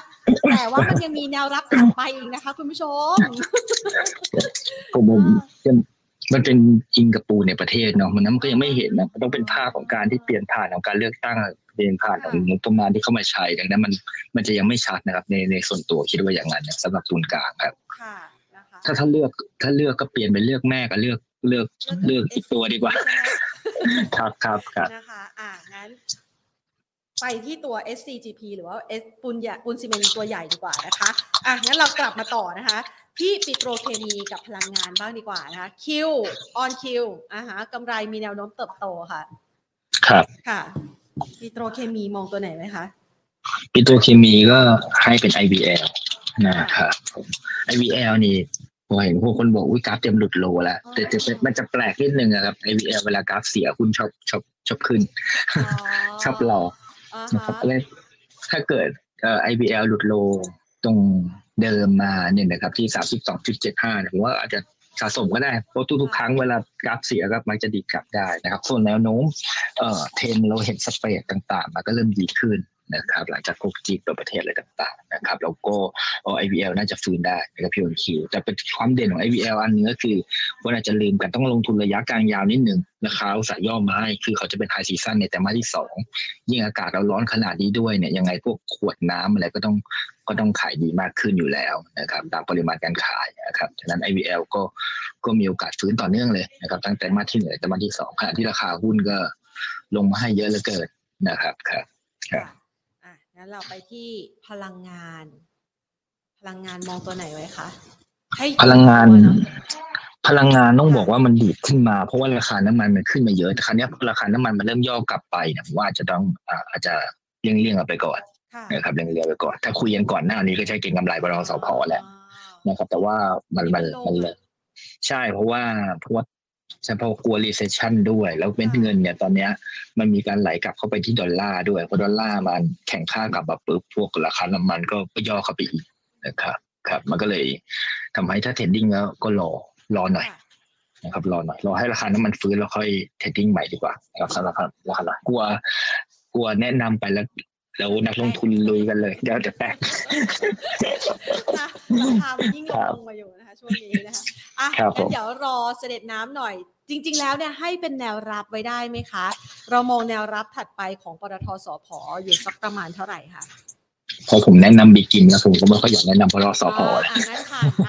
แต่ว่ามันยังมีแนวรับถัดไปอีกนะคะ คุณผู้ชมผมผม มันเป็นอิงกับปูในประเทศเนาะมันนั้นมันก็ยังไม่เห็นนะมันต้องเป็นภาพของการที่เปลี่ยนผ่านของการเลือกตั้งเปลี่ยนผ่านของงบประมาณที่เข้ามาใช้ดังนั้นมันมันจะยังไม่ชัดนะครับ ในในส่วนตัวคิดว่าอย่างนั้นนะสำหรับปูนกลางครับค่ะนะคะถ้าถ้าเลือกถ้าเลือกก็เปลี่ยนไปเลือกแม่กับเลือกเลือกเลือกอีกตัวดีกว่า ครับครับครับนะคะอ่างั้นไปที่ตัว SCGP หรือว่า S ปูนใหญ่ปูนซีเมนต์ตัวใหญ่ดีกว่านะคะ อะงั้นเรากลับมาต่อนะคะ ที่ปิโตรเคมีกับพลังงานบ้างดีกว่านะคะ Q on Q อ่าฮะกำไรมีแนวโน้มเติบโตค่ะ ครับ ค่ะปิโตรเคมีมองตัวไหนไหมคะปิโตรเคมีก็ให้เป็น IVL นะครับผม IVL นี่ผมเห็นพวกคนบอกอุ้ยกราฟเต็มหลุดโลแล้ว แต่จะเป็นมันจะแปลกนิดนึงอะครับ IVL เวลากราฟเสียคุณชอบชอบชอบขึ้น ชอบหลอกอ่านะครับฮะเลยถ้าเกิดเอ่อ IBL หลุดโลตรง เดิมมาเนี่ยนะครับที่ 32.75เจ็ดห้าผมว่าอาจจะสะสมก็ได้เพราะทุกๆครั้งเวลากราฟเสียก็มักจะดีดกลับได้นะครับ ส่วนแนวโน้มเอ่อเทนเราเห็นสเปรดต่างๆ มันก็เริ่มดีขึ้น นะครับหลังจากโควิดจีนเปิดประเทศอะไรต่างๆนะครับแล้วก็เอ่อ IBL น่าจะฟื้นได้นะครับพี่วันคิวแต่เป็นความเด่นของ IBL อันนึงก็คือคนอาจจะลืมกันต้องลงทุนระยะกลางยาวนิดนึงนะคะอุตสาห์ย่อมาให้คือเขาจะเป็นไฮซีซั่นในแต่มาที่สองยิ่งอากาศเราร้อนขนาดนี้ด้วยเนี่ยยังไงพวกขวดน้ำอะไรก็ต้องก็ต้องขายดีมากขึ้นอยู่แล้วนะครับตามปริมาณการขายนะครับฉะนั้น IVL ก็ก็มีโอกาสฟื้นต่อเนื่องเลยนะครับตั้งแต่มาที่หนึ่งแต่มาที่สองขณะที่ราคาหุ้นก็ลงมาให้เยอะเหลือเกินนะครับครับ งั้นเราไปที่พลังงาน พลังงานมองตัวไหนไว้คะให้พลังงานตัวเอะพลังงานต้องบอกว่ามันดีดขึ้นมา เพราะว่าราคาน้ำมันมันขึ้นมาเยอะแต่คราวเนี้ยราคาน้ำมันมันเริ่มย่อกลับไปเนี่ยผมว่าอาจจะต้องอ่าอาจจะเลี่ยงเลี่ยงๆเอาไปก่อนค่ะนะครับเลี่ยงเลี่ยงๆไปก่อน ถ้าคุยกันก่อนหน้านี้ก็ใช้เก็งกำไรบรอสพแหละนะครับ แต่ว่ามันมันลงมันเลยใช่เพราะว่าเพราะว่า ใช่เพราะกลัว recession ด้วย แล้วเม็ดเงินเนี่ยตอนเนี้ยมันมีการไหลกลับเข้าไปที่ดอลลาร์ด้วยเพราะดอลลาร์มันแข็งค่ากลับมาปุ๊บพวกราคาน้ำมันก็ย่อเข้าไปอีกนะครับครับ มันก็เลยทำให้ถ้า trading แล้วก็รอรอหน่อยนะครับรอหน่อยรอให้ราคาน้ำมันฟื้นแล้วค่อย trading ใหม่ดีกว่าครับสำหรับราคากลัวกลัวแนะนำไปแล้วแล้วนักลงทุนลุยกันเลย เดี๋ยวจะแตกราคามันยิ่งลงมาอยู่นะคะช่วงนี้นะคะ อะครับผมงั้นเดี๋ยวรอเสด็จน้ำหน่อย จริง ๆ แล้วเนี่ยให้เป็นแนวรับไว้ได้ไหมคะ เรามองแนวรับถัดไปของปตทสพอยู่สักประมาณเท่าไหร่คะพอผมแนะนำบีกินแล้วผมก็ไม่ค่อยอยากแนะนำพรสพเลยอ่างั้นผ่านไป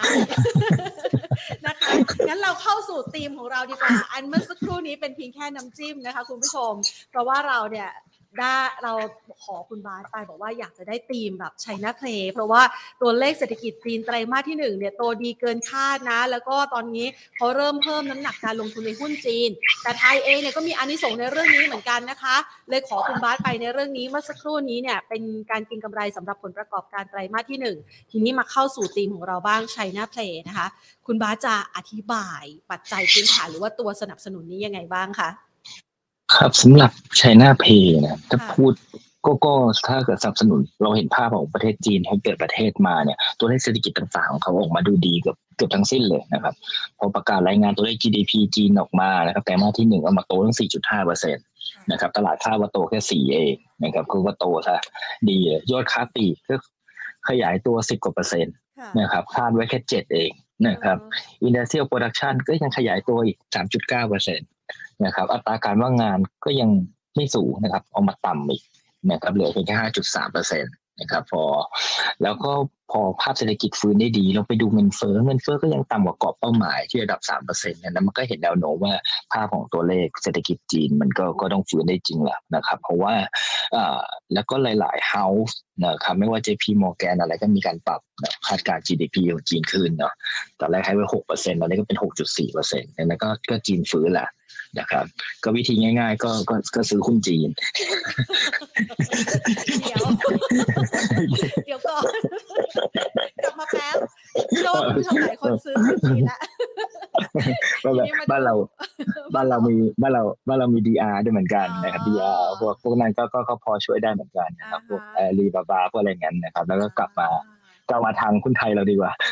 นะคะ งั้นเราเข้าสู่ธีมของเราดีกว่า อันเมื่อสักครู่นี้เป็นเพียงแค่น้ำจิ้มนะคะคุณผู้ชม เพราะว่าเราเนี่ย ได้เราขอคุณบาสไปบอกว่าอยากจะได้ธีมแบบไชน่าเพลเพราะว่าตัวเลขเศรษฐกิจจีนไตรมาสที่หนึ่งเนี่ยโตดีเกินคาดนะ แล้วก็ตอนนี้เขาเริ่มเพิ่มน้ำหนักการลงทุนในหุ้นจีน แต่ไทยเองเนี่ยก็มีอานิสงส์ในเรื่องนี้เหมือนกันนะคะ เลยขอคุณบาสไปในเรื่องนี้เมื่อสักครู่นี้เนี่ยเป็นการกินกำไรสำหรับผลประกอบการไตรมาสที่หนึ่งทีนี้มาเข้าสู่ธีมของเราบ้างไชน่าเพลนะคะ คุณบาสจะอธิบายปัจจัยพื้นฐานหรือว่าตัวสนับสนุนนี้ยังไงบ้างคะ ครับสำหรับ China Pay นะถ้าค่ะพูดก็ก็ถ้าเกิดสนับสนุนเราเห็นภาพของประเทศจีนเขาเปิดประเทศมาเนี่ย ตัวเลขเศรษฐกิจต่างๆของเขาออกมาดูดีเกือบเกือบทั้งสิ้นเลยนะครับ พอประกาศรายงานตัวเลข GDP จีนออกมานะครับแต่มาสที่หนึ่งก็มาโตตั้ง 4.5เปอร์เซ็นต์นะครับตลาดคาดว่าโตแค่ 4 เองนะครับคือว่าโตซะดีเลยยอดค้าปลีกก็ขยายตัว 10 กว่าเปอร์เซ็นต์ค่ะนะครับคาดไว้แค่ 7 เองนะครับ Industrial Production ก็ยังขยายตัวอีก 3.9เปอร์เซ็นต์ นะครับ อัตราการว่างงานก็ยังไม่สูงนะครับเอามาต่ำอีกนะครับเหลือเพียงแค่5.3เปอร์เซ็นต์นะครับพอแล้วก็พอภาพเศรษฐกิจฟื้นได้ดี เราไปดูเงินเฟ้อเงินเฟ้อก็ยังต่ำกว่ากรอบเป้าหมายที่ระดับ3เปอร์เซ็นต์นั้นมันก็เห็นแนวโน้มว่าภาพของตัวเลขเศรษฐกิจจีนมันก็ก็ต้องฟื้นได้จริงแหละนะครับ เพราะว่าอแล้วก็หลายๆ house นะครับไม่ว่า JP Morgan อะไรก็มีการปรับคาดการณ์ GDP ของจีนขึ้นเนาะตอนแรกให้ไว้หกเปอร์เซ็นต์ตอนนี้ก็เป็นหกจุดสี่เปอร์เซ็นต์นั้นก็ก็จีนฟื้นแหละ นะครับ ก็วิธีง่าย ๆ ก็ก็ก็ซื้อหุ้นจีน เดี๋ยวเดี๋ยวก่อนกลับมาแป๊บเชื่อว่าคุณผู้ชมหลายคนซื้อหุ้นจีนแล้วบ้านเราทีนี้มบ้านเรา บ้านเรามีบ้านเราบ้านเรามี DR ด้วยเหมือนกันนะครับอ๋อ DR พวกพวกนั้นก็ก็ก็พอช่วยได้เหมือนกันนะครับพวกอ่าแอรีบาบาพวกอะไรเงี้ยนะครับ แล้วก็กลับมากลับมาทางหุ้นไทยเราดีกว่าอ่า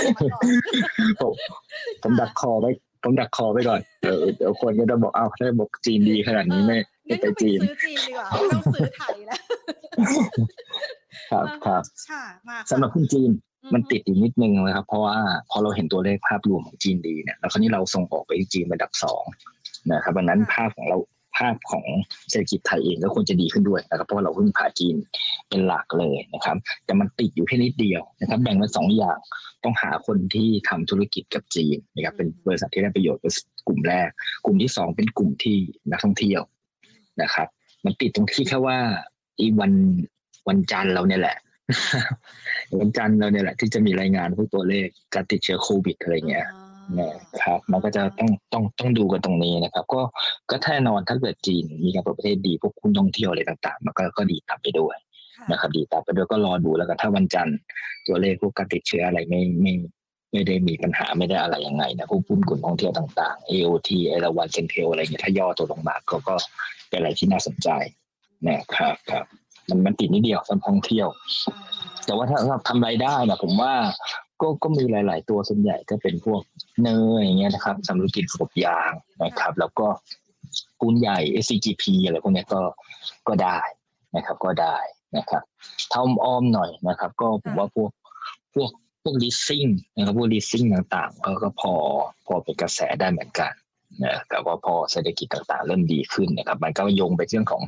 กลับมาก่อนผมผมดักคอไว้ ผมดักคอไว้ก่อนเดี๋ยวเดี๋ยวคนก็จะบอกอ้าวถ้าบอกจีนดีขนาดนี้ไม่ไม่งั้นไปก็ไปจีนซื้อจีนดีกว่าไม่ต้องซื้อไทยแล้วครับครับค่ะมาค่ะสำหรับหุ้นจีนอืมันติดอีกนิดนึงนะครับ เพราะว่าพอเราเห็นตัวเลขภาพรวมของจีนดีเนี่ยแล้วคราวนี้เราส่งออกไปที่จีนระดับสองนะครับวันนั้นภาพของเรา ภาพของเศรษฐกิจไทยเองก็ควรจะดีขึ้นด้วยนะครับเพราะว่าเราพึ่งพาจีนเป็นหลักเลยนะครับ แต่มันติดอยู่แค่นิดเดียวนะครับแบ่งเป็นสองอย่างต้องหาคนที่ทำธุรกิจกับจีนนะครับเป็นบริษัทที่ได้ประโยชน์เป็นกลุ่มแรก กลุ่มที่สองเป็นกลุ่มที่นักท่องเที่ยวนะครับ มันติดตรงที่แค่ว่าอีวันวันจันทร์เราเนี่ยแหละวันจันทร์เราเนี่ยแหละที่จะมีรายงานพวกตัวเลขการติดเชื้อโควิดอะไรเงี้ย นะครับ มันก็จะต้องต้องต้องดูกันตรงนี้นะครับ ก็ก็แน่นอนถ้าเกิดจีนมีการเปิดประเทศดีพวกคุณท่องเที่ยวอะไรต่างๆ มันก็ก็ดีตามไปด้วยนะครับดีตามไปด้วยก็รอดูแล้วกันถ้าวันจันทร์ตัวเลขพวกการติดเชื้ออะไรไม่ไม่ไม่ได้มีปัญหาไม่ได้อะไรยังไงนะพวกหุ้นกลุ่มท่องเที่ยวต่างๆ AOT เอราวันเซนเทลอะไรเงี้ยถ้าย่อตัวลงมาก็ก็เป็นอะไรที่น่าสนใจนะครับครับมันมันติดนิดเดียวสำหรับท่องเที่ยว แต่ว่าถ้าเราทำรายได้นะผมว่าก็ก็มีหลาย ๆ ตัวส่วนใหญ่ก็เป็นพวก เนยอย่างเงี้ยนะครับสำหรับกิจกบยางนะครับ แล้วก็ปูนใหญ่ SCGP อะไรพวกนี้ก็ก็ได้นะครับก็ได้นะครับถ้าอ้อมๆหน่อยนะครับ ก็ผมว่าพวกพวกพวก leasing นะครับพวก leasing ต่างๆ ก็ก็พอพอเป็นกระแสได้เหมือนกันนะแต่ว่าพอเศรษฐกิจต่างๆ เริ่มดีขึ้นนะครับ มันก็โยงไปเรื่องของ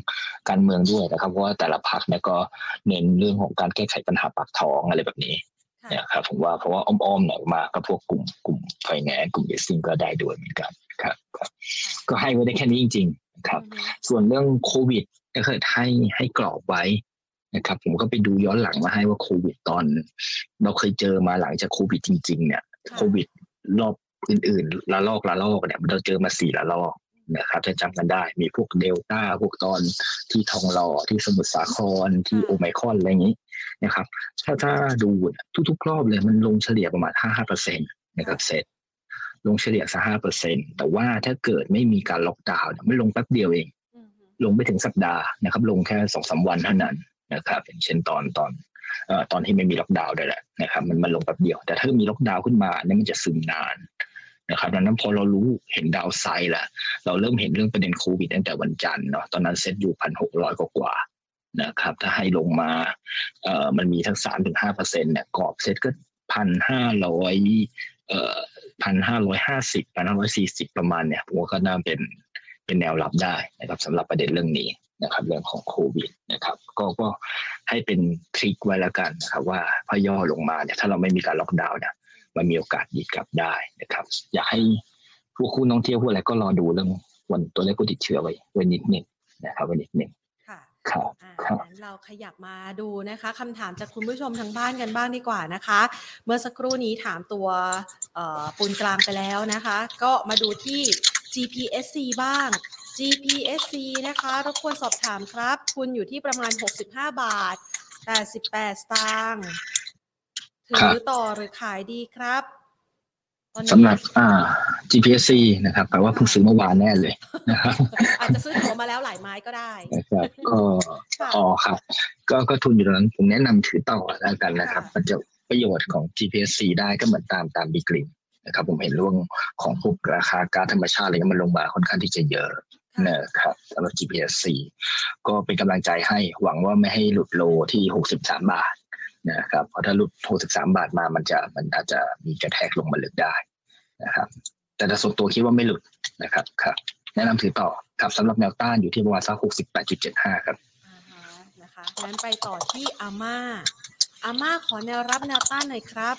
การเมืองด้วยนะครับเพราะว่าแต่ละพรรคเนี่ยก็เน้นเรื่องของการแก้ไขปัญหาปากท้องอะไรแบบนี้ เนี่ยครับผมว่าเพราะว่าอ้อมๆหน่อยมาก็พวกกลุ่มกลุ่มไฟแนนซ์กลุ่มเอซิงก็ได้ด้วยเหมือนกันครับครับ ก็ให้ไว้ได้แค่นี้จริงๆนะครับ ส่วนเรื่องโควิดก็เคยให้ให้กรอบไว้นะครับ ผมก็ไปดูย้อนหลังมาให้ว่าโควิดตอน เราเคยเจอมาหลังจากโควิดจริง ๆ เนี่ยค่ะโควิดรอบอื่นๆละลอกละลอกเนี่ยเราเจอมาสี่ละลอก นะครับถ้าจำกันได้ มีพวกเดลต้าพวกตอนที่ทองหล่อที่สมุทรสาครที่โอไมครอนอะไรอย่างนี้นะครับถ้าถ้าดูเนี่ยทุกๆรอบเลยมันลงเฉลี่ยประมาณห้าห้าเปอร์เซ็นต์นะครับเซตลงเฉลี่ยสักห้าเปอร์เซ็นต์แต่ว่าถ้าเกิดไม่มีการล็อกดาวน์เนี่ยไม่ลงแป๊บเดียวเอง ลงไปถึงสัปดาห์นะครับ ลงแค่สองสามวันเท่านั้นนะครับอย่างเช่นตอนตอนเอ่อตอนที่ไม่มีล็อกดาวน์ด้วยแหละนะครับมันมันลงแป๊บเดียว แต่ถ้ามีล็อกดาวน์ขึ้นมาเนี่ยมันจะซึมนาน นะครับดังนั้นพอเรารู้เห็น downside แล้วเราเริ่มเห็นเรื่องประเด็นโควิดตั้งแต่วันจันทร์เนาะตอนนั้นเซ็ตอยู่พันหกร้อยกว่านะครับ ถ้าให้ลงมาเอ่อมันมีทั้งสามถึงห้าเปอร์เซ็นต์เนี่ยกรอบเซ็ตก็พันห้าร้อยเอ่อพันห้าร้อยห้าสิบพันห้าร้อยสี่สิบประมาณเนี่ยผมว่าก็น่าเป็นเป็นแนวรับได้นะครับสำหรับประเด็นเรื่องนี้นะครับเรื่องของโควิดนะครับก็ก็ให้เป็นทริคไว้แล้วกันนะครับว่าพอย่อลงมาเนี่ยถ้าเราไม่มีการล็อกดาวน์เนี่ย มันมีโอกาสดีดกลับได้นะครับ อยากให้ผู้คู่ท่องเที่ยวผู้อะไรก็รอดูเรื่องวันตัวเลขผู้ติดเชื้อไว้ไว้นิดหนึ่งนะครับไว้นิดหนึ่งค่ะครับอ่าครับงั้นเราขยับมาดูนะคะคำถามจากคุณผู้ชมทางบ้านกันบ้างดีกว่านะคะ เมื่อสักครู่นี้ถามตัวเอ่อปูนกลางไปแล้วนะคะ ก็มาดูที่ GPSC บ้าง GPSC นะคะรบกวนสอบถามครับ คุณอยู่ที่ประมาณ 65 บาท 88 สตางค์ ถืครัอบต่อหรือขายดีครับตอนนี้สำหรับอ่า GPSC นะครับแปลว่าเพิ่งซื้อเมื่อวานแน่เลยนะครับอาจจะซื้อตั๋วมาแล้วหลายไม้ก็ได้นะครับก็ค่ะอ๋อครับก็ก็ทุนอยู่ตรงนั้นผมแนะนำถือต่อแล้วกันนะครับค่ะมันจะประโยชน์ของ GPSC ได้ก็เหมือนตามตามบีกริมนะครับ ผมเห็นเรื่องของพวกราคาก๊าซธรรมชาติอะไรเงี้ยมันลงมาค่อนข้างที่จะเยอะค่ะนะครับสำหรับ GPSC ก็เป็นกำลังใจให้หวังว่าไม่ให้หลุดโลที่ 63 บาท นะครับเพราะถ้าหลุด 63 บาทมามันจะมันอาจจะมีกระแทกลงมาลึกได้นะครับ แต่ถ้าส่วนตัวคิดว่าไม่หลุดนะครับครับ แนะนำถือต่อครับสำหรับแนวต้านอยู่ที่ประมาณสัก68.75 ครับอ่าฮะนะคะงั้นไปต่อที่อาม่าอาม่าขอแนวรับแนวต้านหน่อยครับ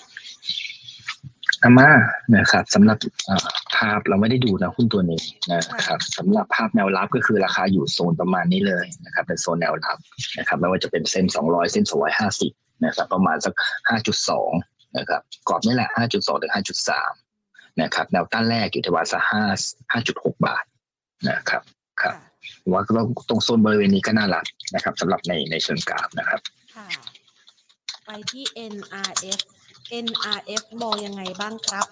อาม่านะครับสำหรับอ่าภาพเราไม่ได้ดูนะหุ้นตัวนี้นะครับสำหรับภาพแนวรับก็คือราคาอยู่โซนประมาณนี้เลยนะครับเป็นโซนแนวรับนะครับไม่ว่าจะเป็นเส้น 200 เส้น 250 นะครับประมาณสัก 5.2 นะครับกรอบนี่แหละ 5.2 ถึง 5.3 นะครับแนวต้านแรกอยู่ที่ประมาณสัก5 5.6 บาทนะครับครับว่าก็ตรงโซนบริเวณนี้ก็น่ารักนะครับสำหรับในในเชิงกราฟนะครับค่ะไปที่ NRF NRF มองยังไงบ้างครับ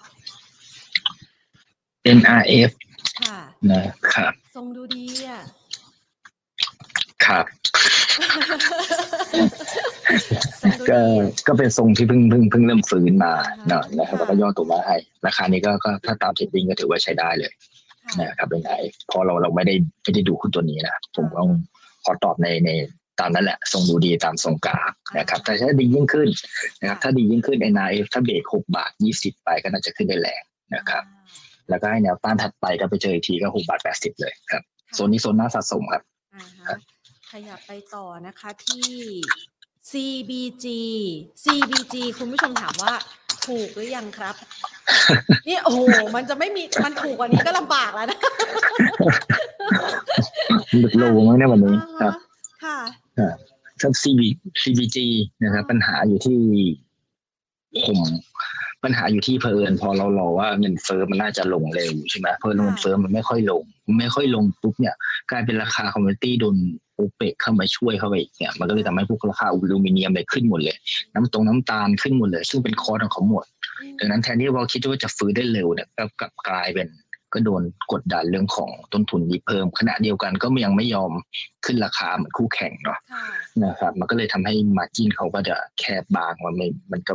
NRF ค่ะนะครับทรงดูดีอะ ครับทรงดู ก็ดีอะก็เป็นทรงที่เพิ่งเพิ่งเพิ่งเริ่มฟื้นมาอ่าฮะเนาะนะครับค่ะแล้วก็ย่อตัวมาให้ราคานี้ก็ก็ถ้าตามเทรดดิ้งก็ถือว่าใช้ได้เลยค่ะนะครับเป็นไงเพราะเราเราไม่ได้ไม่ได้ดูหุ้นตัวนี้นะผมต้องขอตอบในในตามนั้นแหละทรงดูดีตามทรงกราฟนะครับแต่ถ้าดียิ่งขึ้นนะครับถ้าดียิ่งขึ้น NRF ถ้าเบรกหกบาทยี่สิบไปก็น่าจะขึ้นได้แรงนะครับแล้วก็ให้แนวต้านถัดไปก็ไปเจออีกทีก็หกบาทแปดสิบเลยครับค่ะโซนนี้โซนน่าสะสมครับอ่าครัฮะบขยับไปต่อนะคะที่ CBG CBG คุณผู้ชมถามว่าถูกหรือยังครับ นี่โอ้โหมันจะไม่มีมันถูกกว่านี้ก็ลำบากแล้วนะหลุด low มั้งเนี่ยวันนี้ค่ารับฮะค่ะครับ CB CBG นะครับปัญหาอยู่ที่ผมปัญหาอยู่ที่เผอิญพอเรารอว่าเงินเฟ้อมันน่าจะลงเร็วใช่ไหมเผอิญเงินเฟ้อมันไม่ค่อยลง ไม่ค่อยลงปุ๊บเนี่ย กลายเป็นราคา commodity โดนโอเปกเข้ามาช่วยเข้าไปอีกเนี่ยมันก็เลยทำให้พวกราคาอลูมิเนียมเลยขึ้นหมดเลย น้ำตรงน้ำตาลขึ้นหมดเลย ซึ่งเป็นคอร์สของเขาหมดดังนั้นแทนที่เราคิดว่าจะฟื้นได้เร็วเนี่ยก็กลับกลายเป็นก็โดนกดดันเรื่องของต้นทุนนี้เพิ่ม ขณะเดียวกันก็ยังไม่ยอมขึ้นราคาเหมือนคู่แข่งเนาะค่ะนะครับ มันก็เลยทำให้มาจิ้นเขาก็จะแคบบางมันไม่มันก็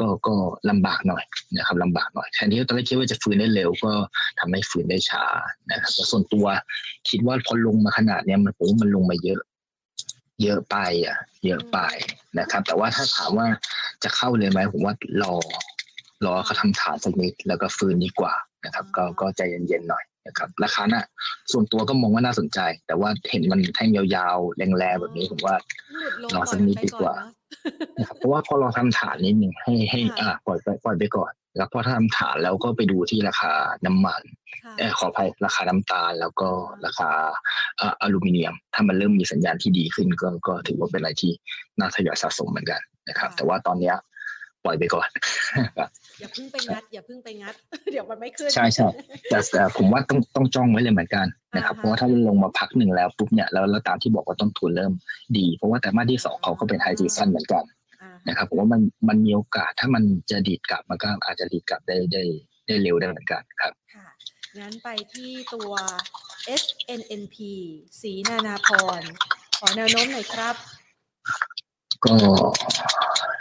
ก็ก็ลำบากหน่อยนะครับลำบากหน่อยแทนที่ตอนแรกคิดว่าจะฟื้นได้เร็ว ก็ทำให้ฟื้นได้ช้านะครับแต่ส่วนตัวคิดว่าพอลงมาขนาดเนี้ยมันผมว่ามันลงมาเยอะ เยอะไปอะ เยอะไปนะครับ แต่ว่าถ้าถามว่าจะเข้าเลยไหมผมว่ารอรอเขาทำฐานสักนิดแล้วก็ฟื้นดีกว่านะครับ ก็ก็ใจเย็นๆหน่อยนะครับราคาน่ะ ส่วนตัวก็มองว่าน่าสนใจ แต่ว่าเห็นมันแท่งยาวๆแรงๆแบบนี้ผมว่าหลุดลงรอสักนิดดีกว่าปล่อยมั นไปอนเนอะนะครับเพราะว่าพอเราทำฐานนิดหนึ่งให้ให้ค่ะอ่าปล่อยไปปล่อยไปก่อน แล้วพอถ้าทำฐานแล้วก็ไปดูที่ราคาน้ำมันค่ะเออขออภัยราคาน้ำตาล แล้วก็ราคาอ่าอลูมิเนียม ถ้ามันเริ่มมีสัญญาณที่ดีขึ้นก็ก็ถือว่าเป็นอะไรที่น่าทยอยสะสมเหมือนกันนะครับ แต่ว่าตอนเนี้ยปล่อยไปก่อนอย่าเพิ่งไปงัดอย่าเพิ่งไปงัด เดี๋ยวมันไม่ขึ้นใช่ใช่แต่แต่ผมว่าต้องต้องจ้องไว้เลยเหมือนกัน นะครับอ่าฮะเพราะว่าถ้าลงมาพักหนึ่งแล้วปุ๊บเนี่ยแล้วแล้วตามที่บอกว่าต้นทุนเริ่มดี เพราะว่าแต่มาสที่สองเขาก็เป็นไฮซีซันเหมือนกันอ่าฮะนะครับผมว่ามันมันมีโอกาสถ้ามันจะดีดกลับมันก็อาจจะดีดกลับได้ได้ได้เร็วได้เหมือนกันครับค่ะงั้นไปที่ตัว SNNP สีนานาพร ขอแนวโน้มหน่อยครับ ก็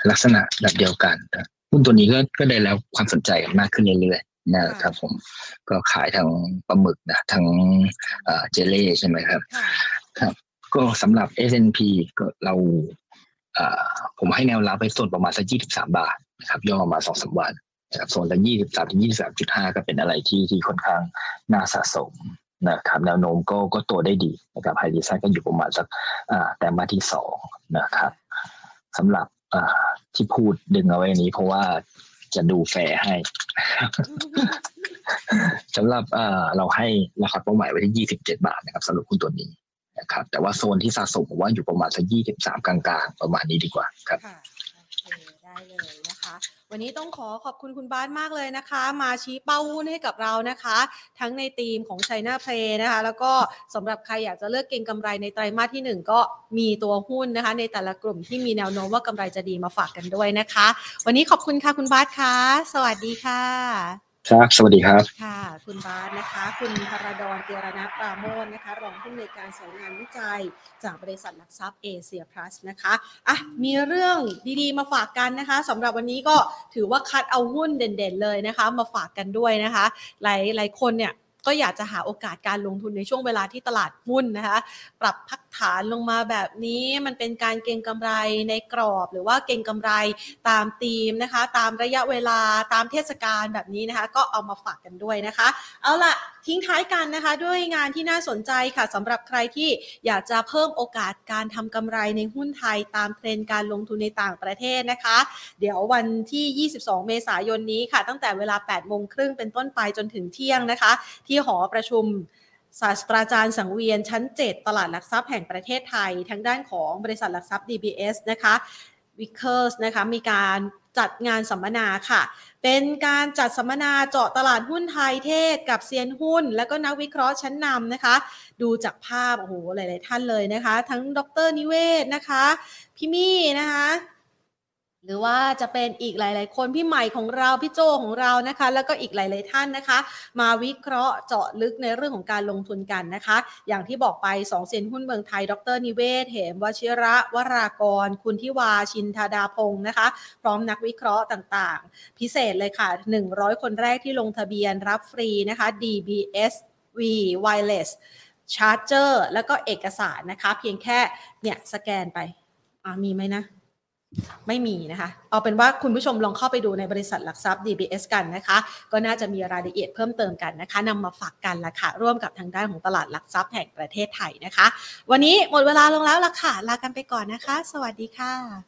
ลักษณะแบบเดียวกันนะหุ้นตัวนี้ก็ก็ได้แล้วความสนใจกันมากขึ้นเรื่อยๆ นะครับผมก็ขายทั้งปลาหมึกนะทั้งเอ่อเจเล่ใช่ไหมครับค่ะก็สำหรับ S&P ก็เราเอ่อผมให้แนวรับไปส่วนประมาณสักยี่สิบสามบาทนะครับย่อมาสองสามวันนะครับโซนละยี่สิบสามถึงยี่สิบสามจุดห้าก็เป็นอะไรที่ที่ค่อนข้างน่าสะสมนะครับแนวโน้มก็ก็โตได้ดีนะครับไฮดีไซน์ก็อยู่ประมาณสักอ่าแต่มาที่สองนะครับสำหรับอ่าที่พูดดึงเอาไว้อันนี้ เพราะว่า จะดูแฟร์ให้สำหรับเราให้ราคาเป้าหมายไว้ที่27บาทนะครับสำหรับหุ้นตัวนี้นะครับ แต่ว่าโซนที่สะสมผมว่าอยู่ประมาณสักยี่สิบสามกลางๆ ประมาณนี้ดีกว่าครับ เคได้เลยนะคะ วันนี้ต้องขอขอบคุณคุณบ้านมากเลยนะคะ มาชี้เป้าหุ้นให้กับเรานะคะ ทั้งในธีมของ China Play นะคะ แล้วก็สำหรับใครอยากจะเลือกเก็งกำไรในไตรมาสที่ 1 ก็มีตัวหุ้นนะคะ ในแต่ละกลุ่มที่มีแนวโน้มว่ากำไรจะดีมาฝากกันด้วยนะคะ วันนี้ขอบคุณค่ะคุณบาสค่ะสวัสดีค่ะ ครับ สวัสดีครับ ค่ะ คุณบาสนะคะ คุณพรดรเตียรณปราโมทนะคะ รองผู้อำนวยการสายงานวิจัย จากบริษัทหลักทรัพย์เอเชียพลัสนะคะ อะ มีเรื่องดีๆ มาฝากกันนะคะสำหรับวันนี้ก็ถือว่าคัดเอาหุ้นเด่นๆเลยนะคะ มาฝากกันด้วยนะคะ หลายหลายคนเนี่ยก็อยากจะหาโอกาสการลงทุนในช่วงเวลาที่ตลาดหุ้นนะคะ ปรับพัก ฐานลงมาแบบนี้มันเป็นการเก็งกำไรในกรอบ หรือว่าเก็งกำไรตามธีมนะคะ ตามระยะเวลาตามเทศกาลแบบนี้นะคะ ก็เอามาฝากกันด้วยนะคะ เอาล่ะทิ้งท้ายกันนะคะ ด้วยงานที่น่าสนใจค่ะสำหรับใครที่อยากจะเพิ่มโอกาสการทำกำไรในหุ้นไทยตามเทรนด์การลงทุนในต่างประเทศนะคะ เดี๋ยววันที่ 22 เมษายนนี้ค่ะ ตั้งแต่เวลา 8 โมงครึ่งเป็นต้นไปจนถึงเที่ยงนะคะ ที่หอประชุม ศาสตราจารย์สังเวียนชั้น 7 ตลาดหลักทรัพย์แห่งประเทศไทย ทางด้านของบริษัทหลักทรัพย์ DBS นะคะวิกเ r ร์สนะคะมีการจัดงานสัมมนาค่ะ เป็นการจัดสัมมนาเจาะตลาดหุ้นไทยเทศกับเซียนหุ้น แล้วก็นักวิเคราะห์ชั้นนำนะคะ ดูจากภาพ โอ้โห หลาย ๆ ท่านเลยนะคะ ทั้งดรนิเวศนะคะ พี่มี่นะคะ หรือว่าจะเป็นอีกหลาย ๆ คนพี่ใหม่ของเราพี่โจของเรานะคะ แล้วก็อีกหลาย ๆ ท่านนะคะ มาวิเคราะห์เจาะลึกในเรื่องของการลงทุนกันนะคะ อย่างที่บอกไป2เซียนหุ้นเมืองไทย ดรนิเวศเหมวชิระวรากร คุณทิวาชินธาดาพงศ์นะคะ พร้อมนักวิเคราะห์ต่าง ๆ พิเศษเลยค่ะ 100 คนแรกที่ลงทะเบียนรับฟรีนะคะ DBS V Wireless Charger แล้วก็เอกสารนะคะ เพียงแค่เนี่ยสแกนไปมีไหมนะ ไม่มีนะคะ เอาเป็นว่าคุณผู้ชมลองเข้าไปดูในบริษัทหลักทรัพย์ DBS กันนะคะ ก็น่าจะมีรายละเอียดเพิ่มเติมกันนะคะนำมาฝากกันละค่ะ ร่วมกับทางด้านของตลาดหลักทรัพย์แห่งประเทศไทยนะคะ วันนี้หมดเวลาลงแล้วละค่ะ ลากันไปก่อนนะคะ สวัสดีค่ะ